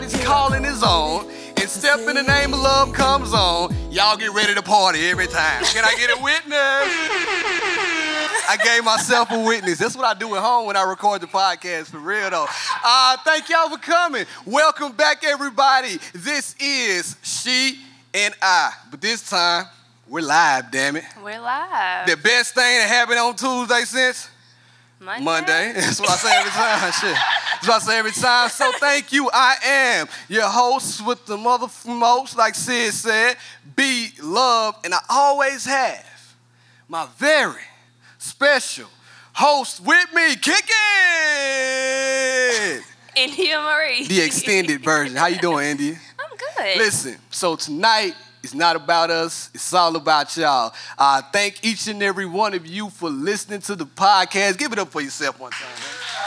time your body's calling his own. and step in the name of love comes on, y'all get ready to party every time. Can I get a witness? I gave myself a witness. That's what I do at home when I record the podcast, for real though. Uh, thank y'all for coming. Welcome back, everybody. This is She and I, but this time we're live, damn it. We're live. The best thing that happened on Tuesday since Monday. Monday. That's what I say every time. Shit. That's what I say every time. So thank you. I am your host with the mother most, like Sid said, be loved, and I always have my very special host with me, kick it. India Marie. The extended version. How you doing, India? I'm good. Listen, so tonight it's not about us, it's all about y'all. I thank each and every one of you for listening to the podcast. Give it up for yourself one time, man.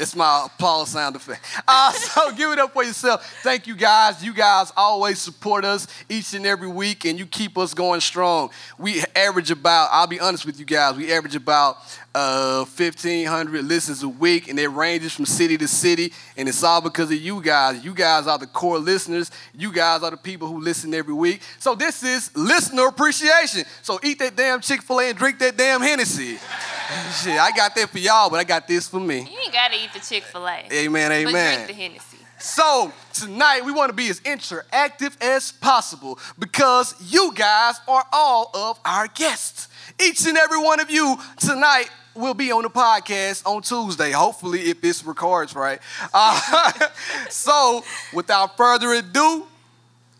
It's my Paul sound effect. Uh, so give it up for yourself. Thank you guys. You guys always support us each and every week, and you keep us going strong. We average about, I'll be honest with you guys, we average about uh, 1,500 listens a week, and it ranges from city to city, and it's all because of you guys. You guys are the core listeners. You guys are the people who listen every week. So this is listener appreciation. So eat that damn Chick-fil-A and drink that damn Hennessy. Shit, I got that for y'all, but I got this for me. Ain't gotta eat the Chick Fil A. Amen, amen. But drink the Hennessy. So tonight we want to be as interactive as possible because you guys are all of our guests. Each and every one of you tonight will be on the podcast on Tuesday, hopefully if this records right. Uh, so without further ado,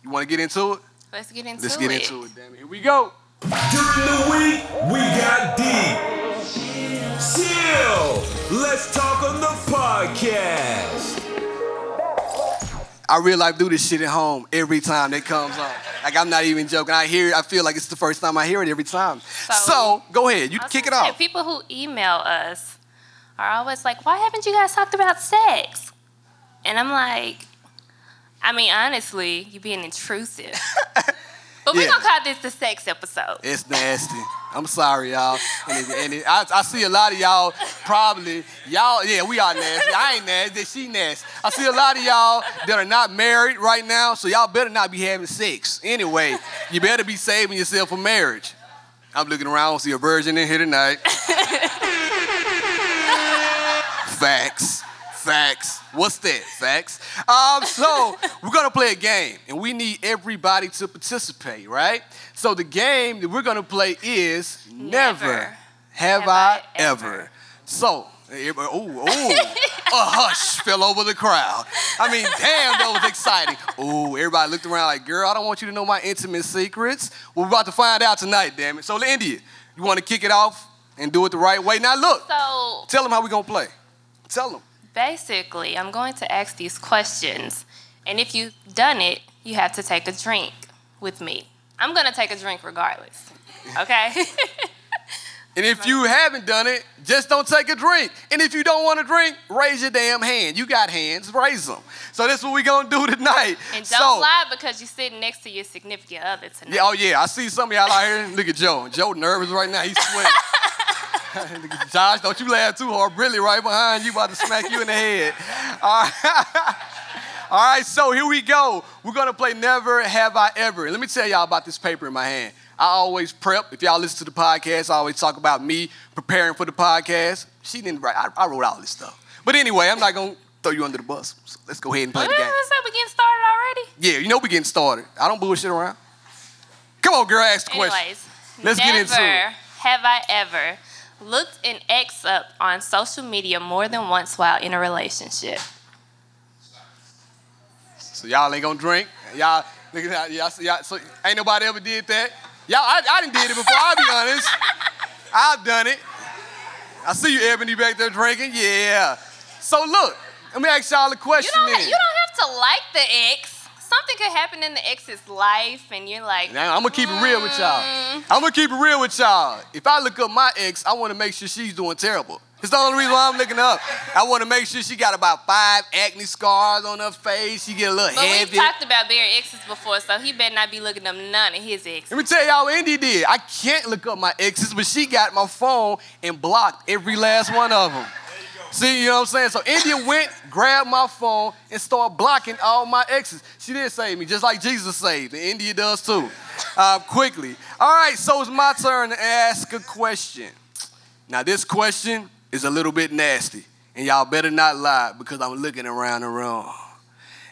you want to get into it? Let's get into it. Let's get into it. Damn it, here we go. During the week, we got deep. Chill. Let's talk on the podcast. I real life do this shit at home every time it comes on. Like I'm not even joking. I hear it. I feel like it's the first time I hear it every time. So, So- go ahead. You kick it gonna say, off. People who email us are always like, why haven't you guys talked about sex? And I'm like, I mean, honestly, you're being intrusive. But we're Yeah. gonna call this the sex episode. It's nasty. I'm sorry, y'all. And, it, and it, I, I see a lot of y'all probably, y'all, yeah, we are nasty. I ain't nasty, she nasty. I see a lot of y'all that are not married right now, so y'all better not be having sex. Anyway, you better be saving yourself for marriage. I'm looking around, I don't see a virgin in here tonight. Facts. Facts. What's that? Facts. Um, so we're gonna play a game, and we need everybody to participate, right? So the game that we're gonna play is Never, Never Have, Have I, I ever. Ever. So, everybody, ooh, ooh, a hush fell over the crowd. I mean, damn, that was exciting. Ooh, everybody looked around like, girl, I don't want you to know my intimate secrets. We're about to find out tonight, damn it. So, India, you want to kick it off and do it the right way? Now, look, So tell them how we gonna play. Tell them. Basically, I'm going to ask these questions, and if you've done it, you have to take a drink with me. I'm gonna take a drink regardless. Okay? And if you haven't done it, just don't take a drink. And if you don't want to drink, raise your damn hand. You got hands, raise them. So that's what we're gonna do tonight. and don't so, lie because you're sitting next to your significant other tonight. Yeah, oh yeah, I see some of y'all out here. Look at Joe. Joe nervous right now. He's sweating. Josh, don't you laugh too hard. Really right behind you, about to smack you in the head. All right. All right, so here we go. We're gonna play Never Have I Ever. Let me tell y'all about this paper in my hand. I always prep. If y'all listen to the podcast, I always talk about me preparing for the podcast. She didn't write. I, I wrote all this stuff. But anyway, I'm not gonna throw you under the bus. So let's go ahead and play the game. What's up? We getting started already? Yeah, you know we getting started. I don't bullshit around. Come on, girl, ask the question. Let's never get into it. have I ever looked an ex up on social media more than once while in a relationship. So y'all ain't gonna drink. Y'all, look at that. Y'all, y'all, so ain't nobody ever did that. Y'all, I, I done did it before. I'll be honest. I've done it. I see you, Ebony, back there drinking. Yeah. So look, let me ask y'all a You question. don't, ha- then. you don't have to like the ex. Something could happen in the ex's life, and you're like, Now, I'm gonna keep it real with y'all. Mm. I'm gonna keep it real with y'all. If I look up my ex, I wanna make sure she's doing terrible. It's the only reason why I'm looking up. I wanna make sure she got about five acne scars on her face. She get a little But we've heavy. talked about their exes before, so he better not be looking up none of his exes. Let me tell y'all what Indy did. I can't look up my exes, but she got my phone and blocked every last one of them. See, you know what I'm saying? So India went, grabbed my phone, and started blocking all my exes. She did save me, just like Jesus saved, and India does too. Uh, quickly. All right, so it's my turn to ask a question. Now, this question is a little bit nasty, and y'all better not lie because I'm looking around the room.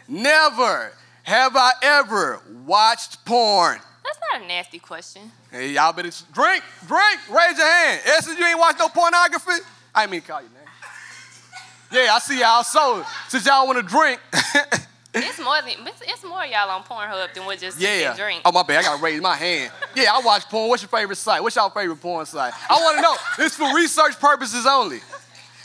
Never have I ever watched porn. That's not a nasty question. Hey, y'all better drink, drink, raise your hand. Essence, you ain't watched no pornography? I ain't mean to call you. Yeah, I see y'all. So, since y'all want to drink, It's more than it's, it's more y'all on Pornhub than what just yeah. drink. Oh, my bad. I got to raise my hand. Yeah, I watch porn. What's your favorite site? What's y'all favorite porn site? I want to know. This for research purposes only.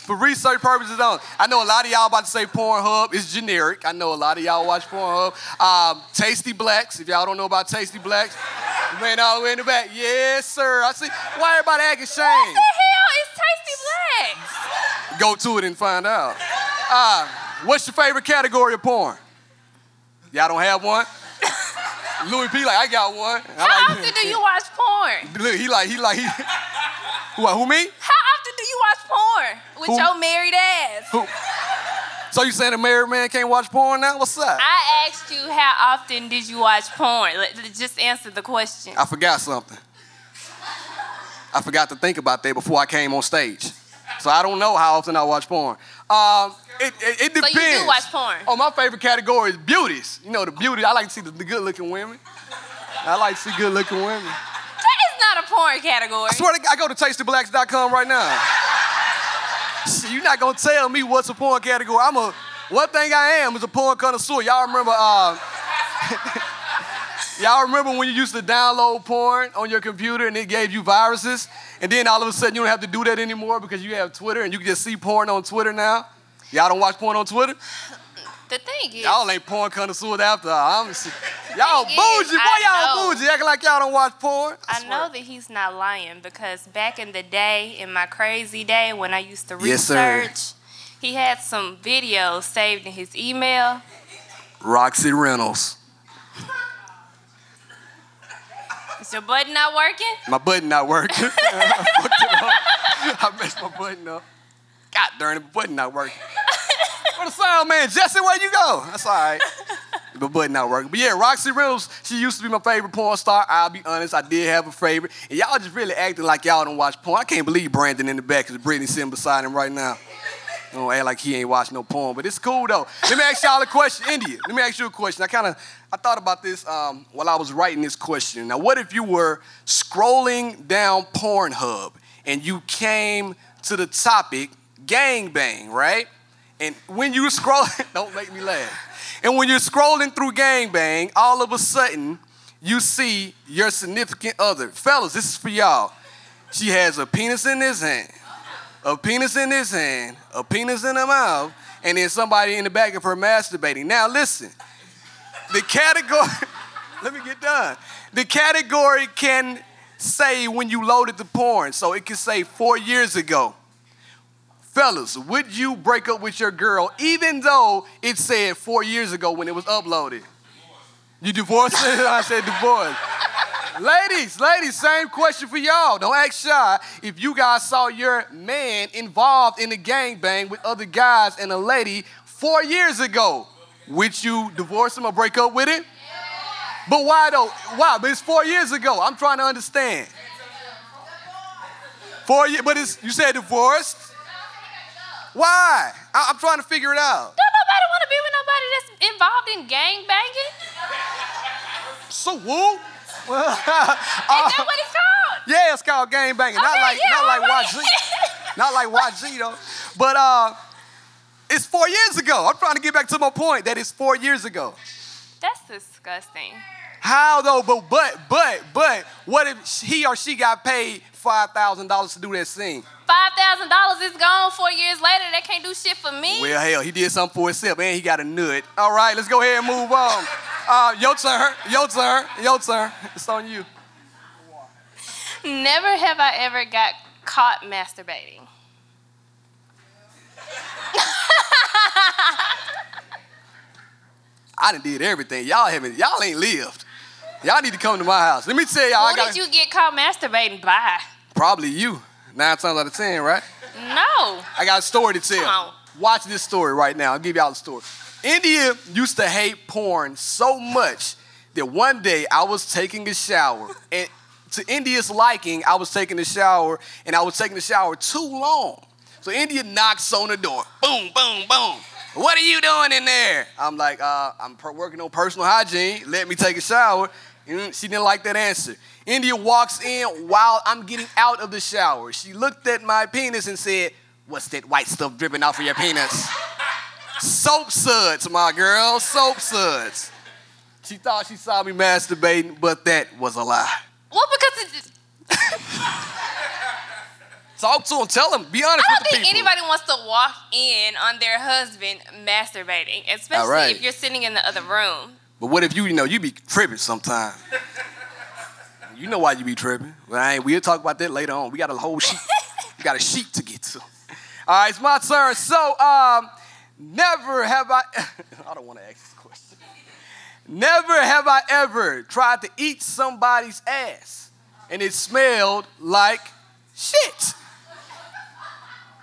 For research purposes only. I know a lot of y'all about to say Pornhub is generic. I know a lot of y'all watch Pornhub. Um, Tasty Blacks, if y'all don't know about Tasty Blacks, man all the way in the back. Yes, sir. I see. Why everybody acting shame? Is Tasty Blacks? Go to it and find out. Uh, what's your favorite category of porn? Y'all don't have one? Louis P. like, I got one. How like- often do you watch porn? Look, he like, he like, he. Who, who me? How often do you watch porn with Who? your married ass? Who? So you saying a married man can't watch porn now? What's up? I asked you how often did you watch porn? Just answer the question. I forgot something. I forgot to think about that before I came on stage. So I don't know how often I watch porn. Um, it, it, it So depends. you do watch porn? Oh, my favorite category is beauties. You know, the beauty. I like to see the, the good-looking women. I like to see good-looking women. That is not a porn category. I swear to God, I go to tastyblacks.com right now. Shit, You're not gonna tell me what's a porn category. I'm a one thing I am is a porn connoisseur. Y'all remember uh, Y'all remember when you used to download porn on your computer and it gave you viruses? And then all of a sudden you don't have to do that anymore because you have Twitter and you can just see porn on Twitter now? Y'all don't watch porn on Twitter? The thing is, Y'all ain't porn connoisseurs after all. I'm y'all is, bougie. Why y'all know. bougie? Acting like y'all don't watch porn? I swear. know that he's not lying because back in the day, in my crazy day when I used to Yes, sir. research, he had some videos saved in his email. Roxy Reynolds. Is your button not working? My button not working. I fucked it up. I messed my button up. God darn it, button not working. Where the sound man? Jesse, where you go? That's all right. The button not working. But yeah, Roxy Reynolds, she used to be my favorite porn star. I'll be honest, I did have a favorite. And y'all just really acting like y'all don't watch porn. I can't believe Brandon in the back is Brittany sitting beside him right now. Don't act like he ain't watched no porn, but it's cool though. Let me ask y'all a question, India. Let me ask you a question. I kind of I thought about this um, while I was writing this question. Now, what if you were scrolling down Pornhub and you came to the topic gangbang, right? And when you scroll, don't make me laugh. And when you're scrolling through gangbang, all of a sudden you see your significant other. Fellas, this is for y'all. She has a penis in this hand a penis in his hand, a penis in her mouth, and then somebody in the back of her masturbating. Now listen, the category, let me get done. The category can say when you loaded the porn, so it can say four years ago. Fellas, would you break up with your girl even though it said four years ago when it was uploaded? You divorced? I said divorce. ladies, ladies, same question for y'all. Don't act shy. If you guys saw your man involved in a gangbang with other guys and a lady four years ago, would you divorce him or break up with him? But why though? Why? But it's four years ago. I'm trying to understand. Four years, but it's you said divorced. Why? I, I'm trying to figure it out. Don't nobody want to be with nobody that's involved in gang banging. So woo. Is that what it's called? Yeah, it's called gang banging. not like yeah, not like alright. YG. not like YG though. But uh it's four years ago. I'm trying to get back to my point that it's four years ago. That's disgusting. How though? But but but but what if he or she got paid five thousand dollars to do that scene? Five thousand dollars is gone four years later. They can't do shit for me. Well, hell, he did something for himself, and he got a nut. All right, let's go ahead and move on. Uh, your turn, your turn, your turn. It's on you. Never have I ever got caught masturbating. I done did everything. Y'all haven't. Y'all ain't lived. Y'all need to come to my house. Let me tell y'all. I Who got did you get caught masturbating by? probably you. Nine times out of ten, right? No. I got a story to tell. Come on. Watch this story right now. I'll give y'all the story. India used to hate porn so much that one day I was taking a shower and to India's liking, I was taking a shower and I was taking the shower too long. So India knocks on the door. Boom, boom, boom. What are you doing in there? I'm like, uh, I'm per- working on personal hygiene. Let me take a shower. Mm, She didn't like that answer. India walks in while I'm getting out of the shower. She looked at my penis and said, What's that white stuff dripping off of your penis? Soap suds, my girl, soap suds. She thought she saw me masturbating, but that was a lie. Well, because it, Talk to him, tell him, be honest I don't think people. anybody wants to walk in on their husband masturbating, especially right. if you're sitting in the other room. But what if you, you know, you be tripping sometimes. you know why you be tripping. But I ain't, we'll talk about that later on. We got a whole sheet. we got a sheet to get to. All right, it's my turn. So, um, never have I, I don't want to ask this question. Never have I ever tried to eat somebody's ass and it smelled like shit.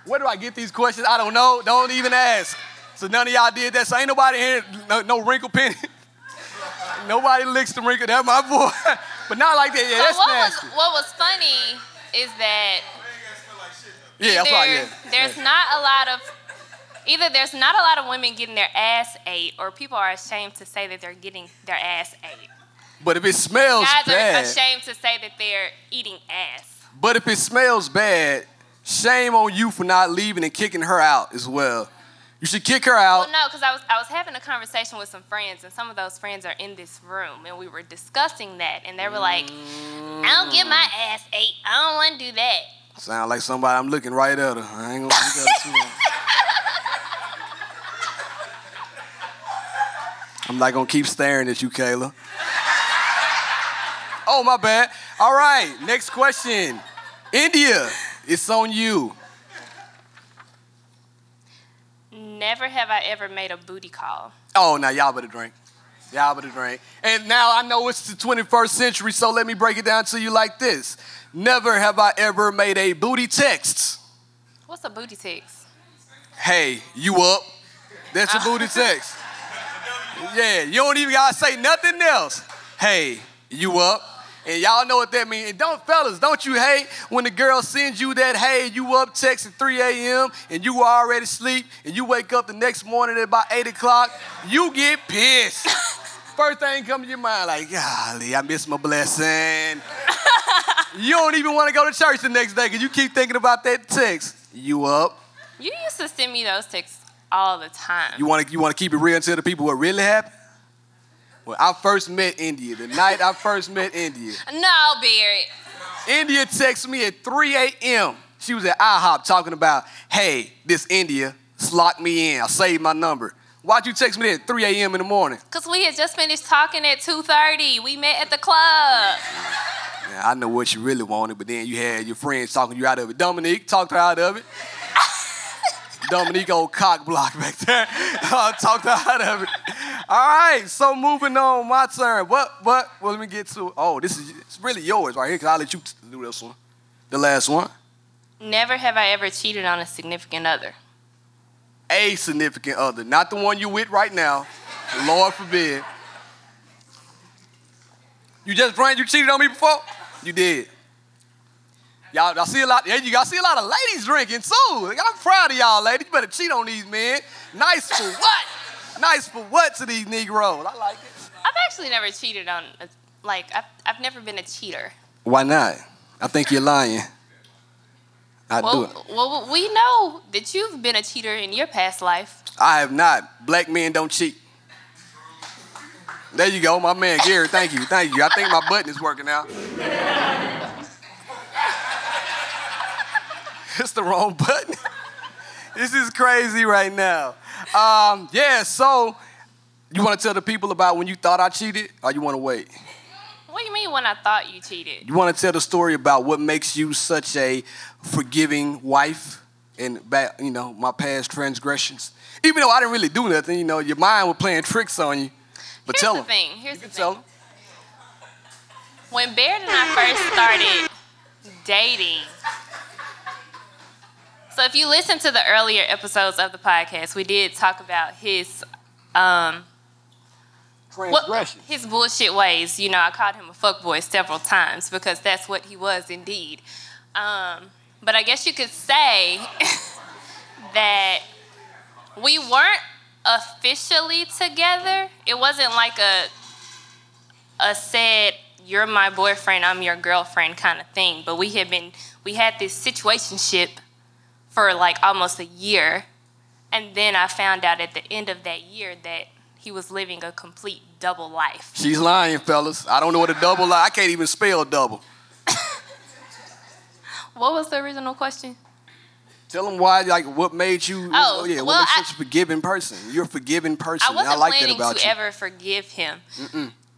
Where do I get these questions? I don't know. Don't even ask. So none of y'all did that. So ain't nobody here, no, no wrinkle penny. nobody licks the wrinkle. That's my boy. but not like that. Yeah, So that's what nasty. was what was funny is that yeah. Yeah. there's not a lot of either there's not a lot of women getting their ass ate, or people are ashamed to say that they're getting their ass ate. But if it smells bad, Guys are bad, ashamed to say that they're eating ass. but if it smells bad, shame on you for not leaving and kicking her out as well. You should kick her out. Well, no, because I was I was having a conversation with some friends, and some of those friends are in this room, and we were discussing that, and they were like, "I don't get my ass ate. I don't want to do that." Sound like somebody I'm looking right at her. I ain't gonna look at her too long. I'm not gonna keep staring at you, Kayla. Oh, my bad. All right, next question. India, it's on you. Never have I ever made a booty call. Oh, now y'all better drink. Y'all better drink. And now I know it's the 21st century, so let me break it down to you like this. Never have I ever made a booty text. What's a booty text? hey, you up? That's a booty text. Yeah, you don't even gotta say nothing else. Hey, you up? And y'all know what that means. And don't, fellas, don't you hate when the girl sends you that, hey, you up text at 3 a.m. and you already sleep and you wake up the next morning at about 8 o'clock? You get pissed. First thing come to your mind, like, golly, I missed my blessing. you don't even want to go to church the next day because you keep thinking about that text. You up? You used to send me those texts all the time. You want to you want to keep it real and tell the people what really happened? When I first met India, the night I first met India, no, Barrett. India texted me at 3 a.m. She was at IHOP talking about, hey, this India locked me in. I saved my number. Why'd you text me at 3 a.m. in the morning? Cause we had just finished talking at 2:30. We met at the club. Yeah, I know what you really wanted, but then you had your friends talking you out of it. Dominique talked her out of it. Dominique, old cock block back there, uh, talked out of it. All right, so moving on, my turn. What? What? Well, let me get to. Oh, this is it's really yours right here, cause I'll let you do this one, the last one. Never have I ever cheated on a significant other. A significant other, not the one you with right now. Lord forbid. You just ran. You cheated on me before. You did. Y'all, I see a lot. Yeah, you I see a lot of ladies drinking too. Like, I'm proud of y'all, ladies. You better cheat on these men. Nice for what? Nice for what to these Negroes? I like it. I've actually never cheated on, a, like, I've, I've never been a cheater. Why not? I think you're lying. I do it. Well, well, we know that you've been a cheater in your past life. I have not. Black men don't cheat. There you go, my man Gary. Thank you, thank you. I think my button is working now. it's the wrong button. this is crazy right now. Um, yeah, so you want to tell the people about when you thought I cheated, or you want to wait? What do you mean when I thought you cheated? You want to tell the story about what makes you such a forgiving wife and back, you know, my past transgressions. Even though I didn't really do nothing, you know, your mind was playing tricks on you. But Here's tell the them. thing. Here's You the thing. them. When Baird and I first started dating, so if you listen to the earlier episodes of the podcast, we did talk about his um his bullshit ways. You know, I called him a fuckboy several times because that's what he was indeed. Um, but I guess you could say that we weren't officially together. It wasn't like a a said you're my boyfriend, I'm your girlfriend kind of thing. But we had been we had this situationship for like almost a year. And then I found out at the end of that year that he was living a complete double life. She's lying, fellas. I don't know what a double lie. I can't even spell double. What was the original question? Tell them why, like, what made you, Oh, yeah, what well, makes I- such a forgiving person? You're a forgiving person. I wasn't I like that planning about to you. ever forgive him.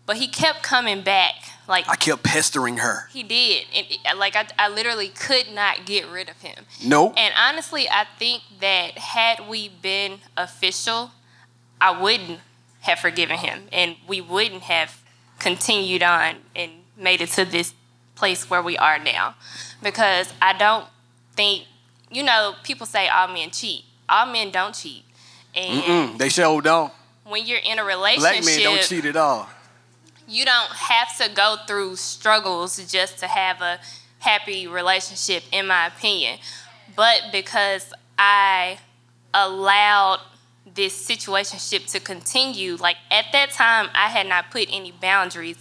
But he kept coming back. Like I kept pestering her. he did. And it- like I, I literally could not get rid of him. Nope. And honestly, I think that had we been official, I wouldn't have forgiven him, and we wouldn't have continued on and made it to this place where we are now. Because I don't think, you know, people say all men cheat. All men don't cheat. And Mm, they sure don't. when you're in a relationship, Black men don't cheat at all. You don't have to go through struggles just to have a happy relationship, in my opinion. But because I allowed this situationship to continue, like at that time, I had not put any boundaries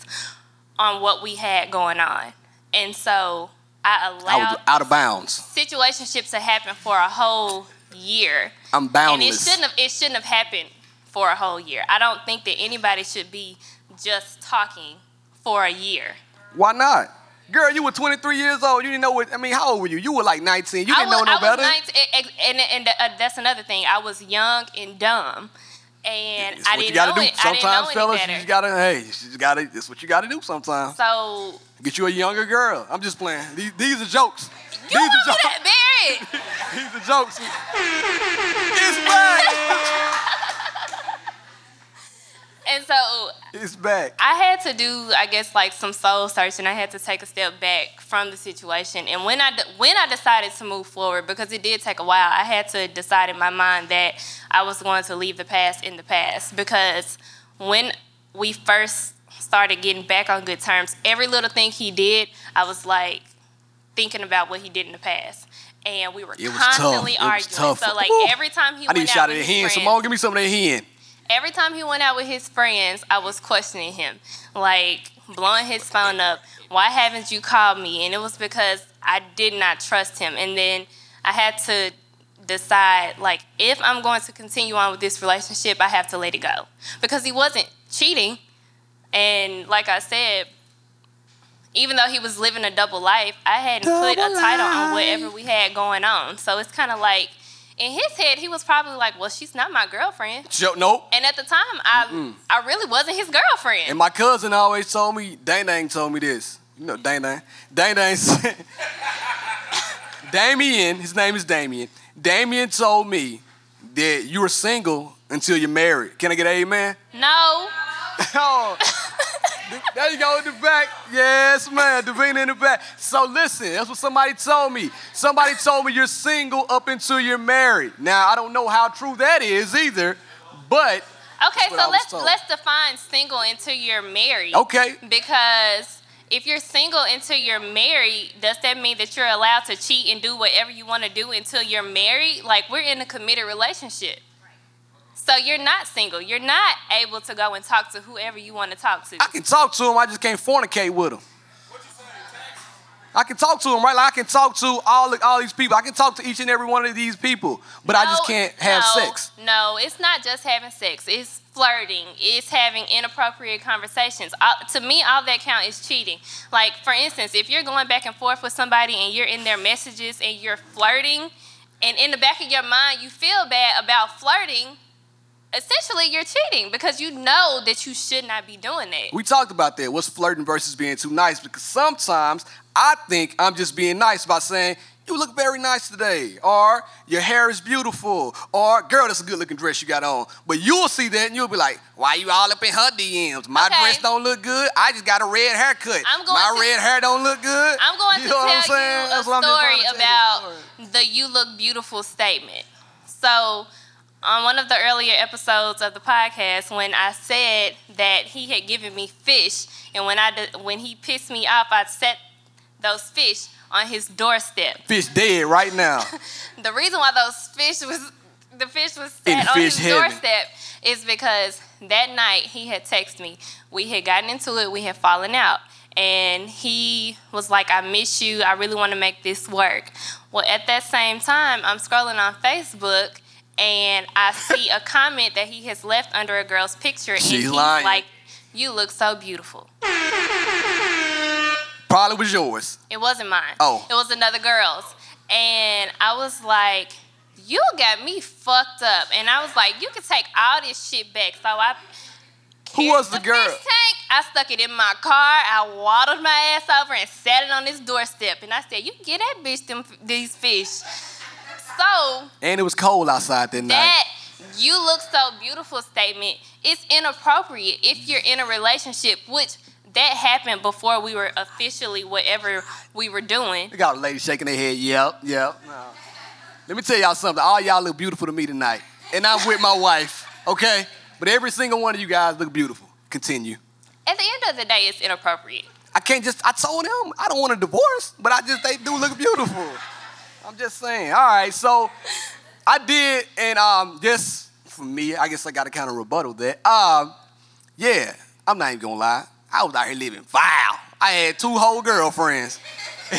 on what we had going on. And so I I allowed out of bounds. situationships to happen for a whole year. I'm And it shouldn't have it shouldn't have happened for a whole year. I don't think that anybody should be just talking for a year. Why not? Girl, you were 23 years old. You didn't know what, I mean, how old were you? You were like 19. You didn't was, know no I was better. 19, and, and, and uh, that's another thing. I was young and dumb, and It's I what you didn't gotta know do. it. I didn't know Sometimes, any fellas, better. you just gotta, hey, you just gotta, it's what you gotta do sometimes. so Get you a younger girl. I'm just playing. These, these are jokes. you these are jokes. to bear? These are jokes. it's back. And so It's back. I had to do, I guess, like some soul searching. I had to take a step back from the situation. And when I de- when I decided to move forward, because it did take a while, I had to decide in my mind that I was going to leave the past in the past. Because when we first started getting back on good terms, every little thing he did, I was like thinking about what he did in the past. And we were It was constantly tough. It was arguing. tough. So like Woo. every time he I need a went shot out of with that his hen. friends, Simone, give me some of that hen. Every time he went out with his friends, I was questioning him, like blowing his phone up. Why haven't you called me? And it was because I did not trust him. And then I had to decide, like, if I'm going to continue on with this relationship, I have to let it go because he wasn't cheating. And like I said, even though he was living a double life, I hadn't put a Double title on whatever we had going on. So it's kind of like, in his head, he was probably like, "Well, she's not my girlfriend." Jo- nope. And at the time, I I really wasn't his girlfriend. And my cousin always told me, Dang Dang told me this. You know Dang Dang. Dang Dang said, Damien, his name is Damien. Damien told me that you were single until you're married. Can I get an amen? no, oh, there you go in the back. Yes, man. Davina in the back. So listen, that's what somebody told me. Somebody told me you're single up until you're married. Now I don't know how true that is either, but okay. So let's told. let's define single until you're married. okay. Because if you're single until you're married, does that mean that you're allowed to cheat and do whatever you want to do until you're married? Like we're in a committed relationship. So you're not single. You're not able to go and talk to whoever you want to talk to. I can talk to him. I just can't fornicate with him. I can talk to him, right? Like I can talk to all all these people. I can talk to each and every one of these people, but I just can't have no, sex. No, it's not just having sex. It's flirting. It's having inappropriate conversations. Uh, to me, all that count is cheating. Like for instance, if you're going back and forth with somebody and you're in their messages and you're flirting, and in the back of your mind you feel bad about flirting, essentially you're cheating because you know that you should not be doing that. We talked about that. What's flirting versus being too nice? Because sometimes I think I'm just being nice by saying, you look very nice today, or your hair is beautiful, or girl, that's a good looking dress you got on. But you'll see that and you'll be like, why you all up in her DMs? My Okay. dress don't look good. I just got a red haircut. I'm going My to- red hair don't look good. I'm going You to know what I'm tell saying? you That's a what I'm just story to about the "You look beautiful" statement. So, on one of the earlier episodes of the podcast, when I said that he had given me fish, and when I did, when he pissed me off, I set those fish on his doorstep. Fish dead right now. The reason why those fish was the fish was set on his heaven. doorstep is because that night he had texted me. We had gotten into it. We had fallen out. And he was like, I miss you. I really want to make this work. Well, at that same time, I'm scrolling on Facebook and I see a comment that he has left under a girl's picture. and She's he's lying. like, You look so beautiful. Probably was yours. It wasn't mine. Oh. It was another girl's. And I was like, you got me fucked up. And I was like, you can take all this shit back. So I Who was the girl? fish tank. I stuck it in my car. I waddled my ass over and sat it on his doorstep. And I said, you can get that bitch them, these fish. So And it was cold outside that night. that you look so beautiful statement It's inappropriate if you're in a relationship, which that happened before we were officially whatever we were doing. We got a lady shaking their head. Yep, yep. No. Let me tell y'all something. All y'all look beautiful to me tonight. And I'm with my wife, okay? But every single one of you guys look beautiful. Continue. At the end of the day, it's inappropriate. I can't just, I told him I don't want a divorce, but I just, they do look beautiful. I'm just saying. All right, so I did, and um, just for me, I guess I got to kind of rebuttal that. Um, yeah, I'm not even gonna lie. I was out here living vile. I had two whole girlfriends.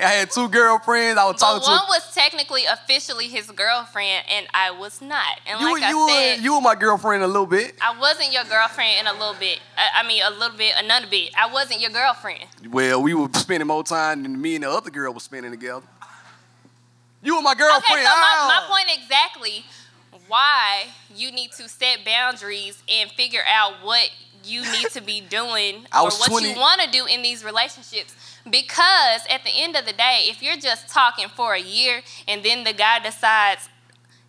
I had two girlfriends. I was But talking one to. was technically officially his girlfriend, and I was not. And you, like you, I were, said, you were my girlfriend a little bit. I wasn't your girlfriend in a little bit. I, I mean, a little bit, another bit. I wasn't your girlfriend. Well, we were spending more time than me and the other girl was spending together. You were my girlfriend. Okay, so my, my Ah. point exactly why you need to set boundaries and figure out what you need to be doing or what 20 you want to do in these relationships. Because at the end of the day, if you're just talking for a year and then the guy decides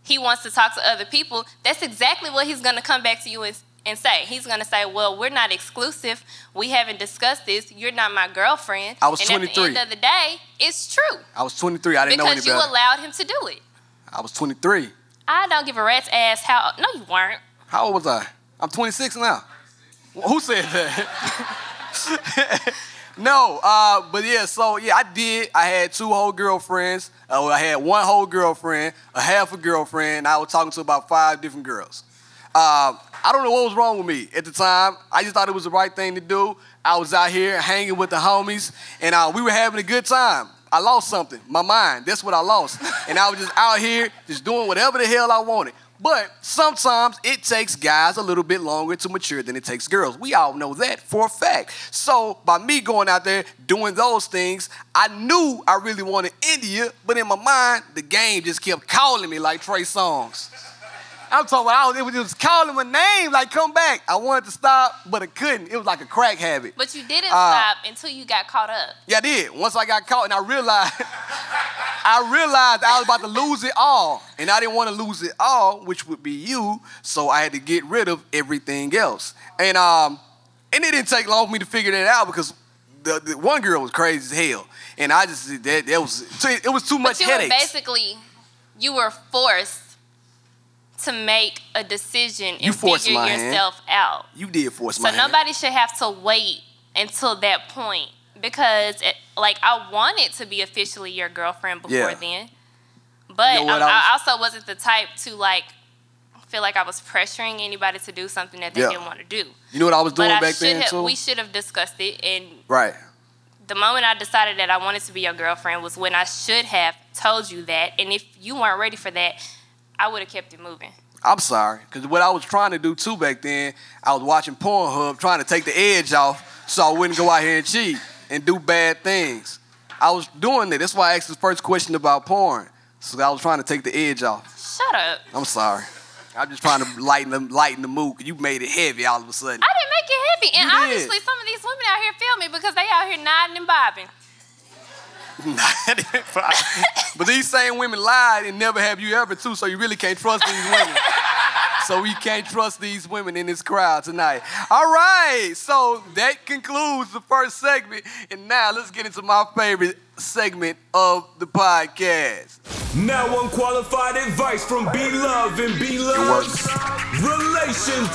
he wants to talk to other people, that's exactly what he's going to come back to you and, and say. He's going to say, Well, we're not exclusive. We haven't discussed this. You're not my girlfriend. I was and at the 23. end of the day, it's true. I was 23. I didn't know Because you better. allowed him to do it. I was 23. I don't give a rat's ass how. No, you weren't. How old was I? I'm 26 now. Who said that? no, uh, but yeah, so yeah, I did. I had two whole girlfriends. Uh, I had one whole girlfriend, a half a girlfriend. And I was talking to about five different girls. Uh, I don't know what was wrong with me at the time. I just thought it was the right thing to do. I was out here hanging with the homies, and uh, we were having a good time. I lost something, my mind. That's what I lost. And I was just out here, just doing whatever the hell I wanted. But sometimes it takes guys a little bit longer to mature than it takes girls. We all know that for a fact. So by me going out there doing those things, I knew I really wanted India, but in my mind, the game just kept calling me like Trey Songz. I'm talking about, I was, it was just calling my name, like, come back. I wanted to stop, but I couldn't. It was like a crack habit. But you didn't Uh, stop until you got caught up. Yeah, I did. Once I got caught and I realized, I realized I was about to lose it all. And I didn't want to lose it all, which would be you. So I had to get rid of everything else. And um, and it didn't take long for me to figure that out because the, the one girl was crazy as hell. And I just that that was it was too much But you headaches. basically, you were forced to make a decision You and forced figure my hand. yourself out. you did force So my hand. So nobody should have to wait until that point because, it, like, I wanted to be officially your girlfriend before Yeah. then, but You know I, I I also wasn't the type to like feel like I was pressuring anybody to do something that they Yeah. didn't want to do. you know what I was doing But back then have. too? We should have discussed it, and right. the moment I decided that I wanted to be your girlfriend was when I should have told you that. And if you weren't ready for that, I would have kept it moving. I'm sorry, because what I was trying to do too back then, I was watching Pornhub, trying to take the edge off, so I wouldn't go out here and cheat and do bad things. I was doing that. That's why I asked the first question about porn. So I was trying to take the edge off. Shut up. I'm sorry. I'm just trying to lighten the lighten the mood. You made it heavy all of a sudden. I didn't make it heavy. And You did. obviously, some of these women out here feel me because they out here nodding and bobbing. but these same women lied and never have you ever too, so you really can't trust these women. so we can't trust these women in this crowd tonight. All right, so that concludes the first segment, and now let's get into my favorite segment of the podcast. Now unqualified advice from B Love and B Love's Relation.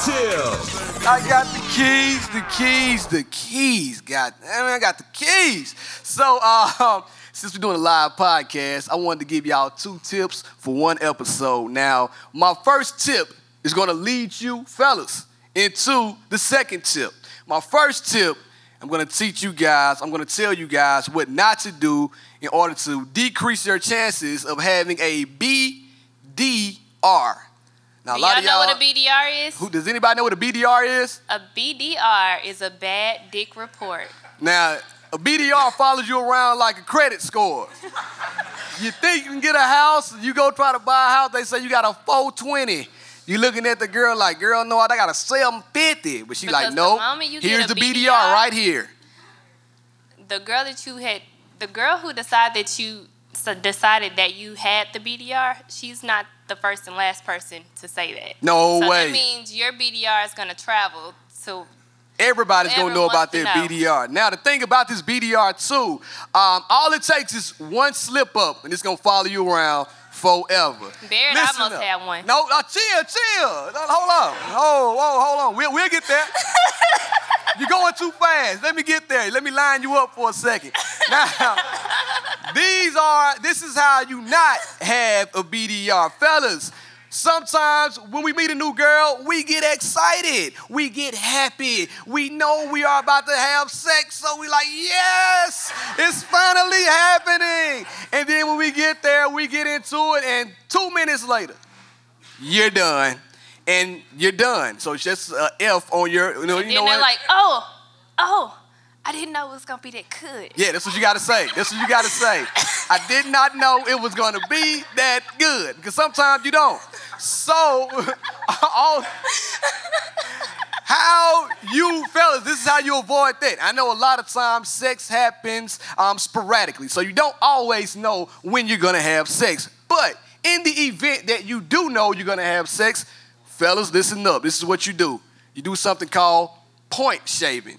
I got the keys, the keys, the keys. God damn it, I got the keys. So, uh, since we're doing a live podcast, I wanted to give y'all two tips for one episode. Now, my first tip is gonna lead you, fellas, into the second tip. My first tip, I'm gonna teach you guys, I'm gonna tell you guys what not to do in order to decrease your chances of having a BDR. Now, Do a lot of people. y'all know what a BDR is? Who, does anybody know what a BDR is? A BDR is a bad dick report. Now, a BDR follows you around like a credit score. you think you can get a house, you go try to buy a house, they say you got a 420. You looking at the girl like, girl, no, I got a 750. But she Because like, no, you here's the BDR, BDR right here. The girl that you had, the girl who decided that you so decided that you had the BDR, she's not the first and last person to say that. No so way. that means your BDR is gonna travel to Everybody's gonna know about their know. BDR. Now, the thing about this BDR too, um, all it takes is one slip up, and it's gonna follow you around forever. Barrett Listen almost up. had one. No, uh, chill, chill. Hold on. Oh, whoa, hold on. We'll, we'll get there. You're going too fast. Let me get there. Let me line you up for a second. Now, these are, this is how you not have a BDR. Fellas, sometimes when we meet a new girl, we get excited. We get happy. We know we are about to have sex, so we're like, yes, it's finally happening. And then when we get there, we get into it, and two minutes later, you're done. And you're done. So it's just a F on your, you know, and you then know they're what? like, oh, oh, I didn't know it was gonna be that good. Yeah, that's what you gotta say. That's what you gotta say. I did not know it was gonna be that good. Because sometimes you don't. So, all, how you fellas, this is how you avoid that. I know a lot of times sex happens um, sporadically, so you don't always know when you're gonna have sex. But in the event that you do know you're gonna have sex, fellas, listen up. This is what you do. You do something called point shaving.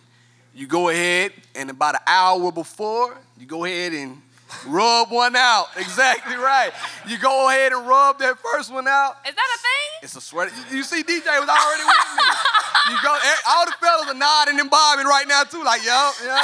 You go ahead and about an hour before, you go ahead and rub one out. Exactly right. You go ahead and rub that first one out. Is that a thing? It's a sweat. You you see, DJ was already with me. You go. eh, All the fellas are nodding and bobbing right now too, like yup, yup.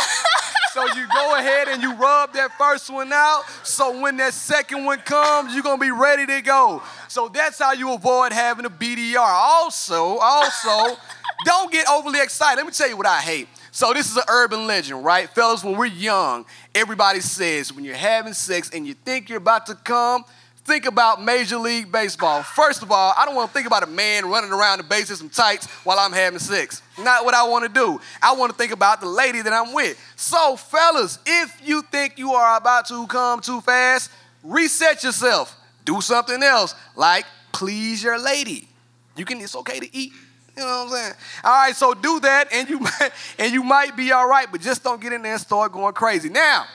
So you go ahead and you rub that first one out. So when that second one comes, you're gonna be ready to go. So that's how you avoid having a BDR. Also, also, don't get overly excited. Let me tell you what I hate. So this is an urban legend, right? Fellas, when we're young, everybody says when you're having sex and you think you're about to come, think about Major League Baseball. First of all, I don't want to think about a man running around the base in some tights while I'm having sex. Not what I want to do. I want to think about the lady that I'm with. So, fellas, if you think you are about to come too fast, reset yourself. Do something else, like please your lady. You can. It's okay to eat. You know what I'm saying? All right, so do that, and you might, and you might be all right, but just don't get in there and start going crazy. Now,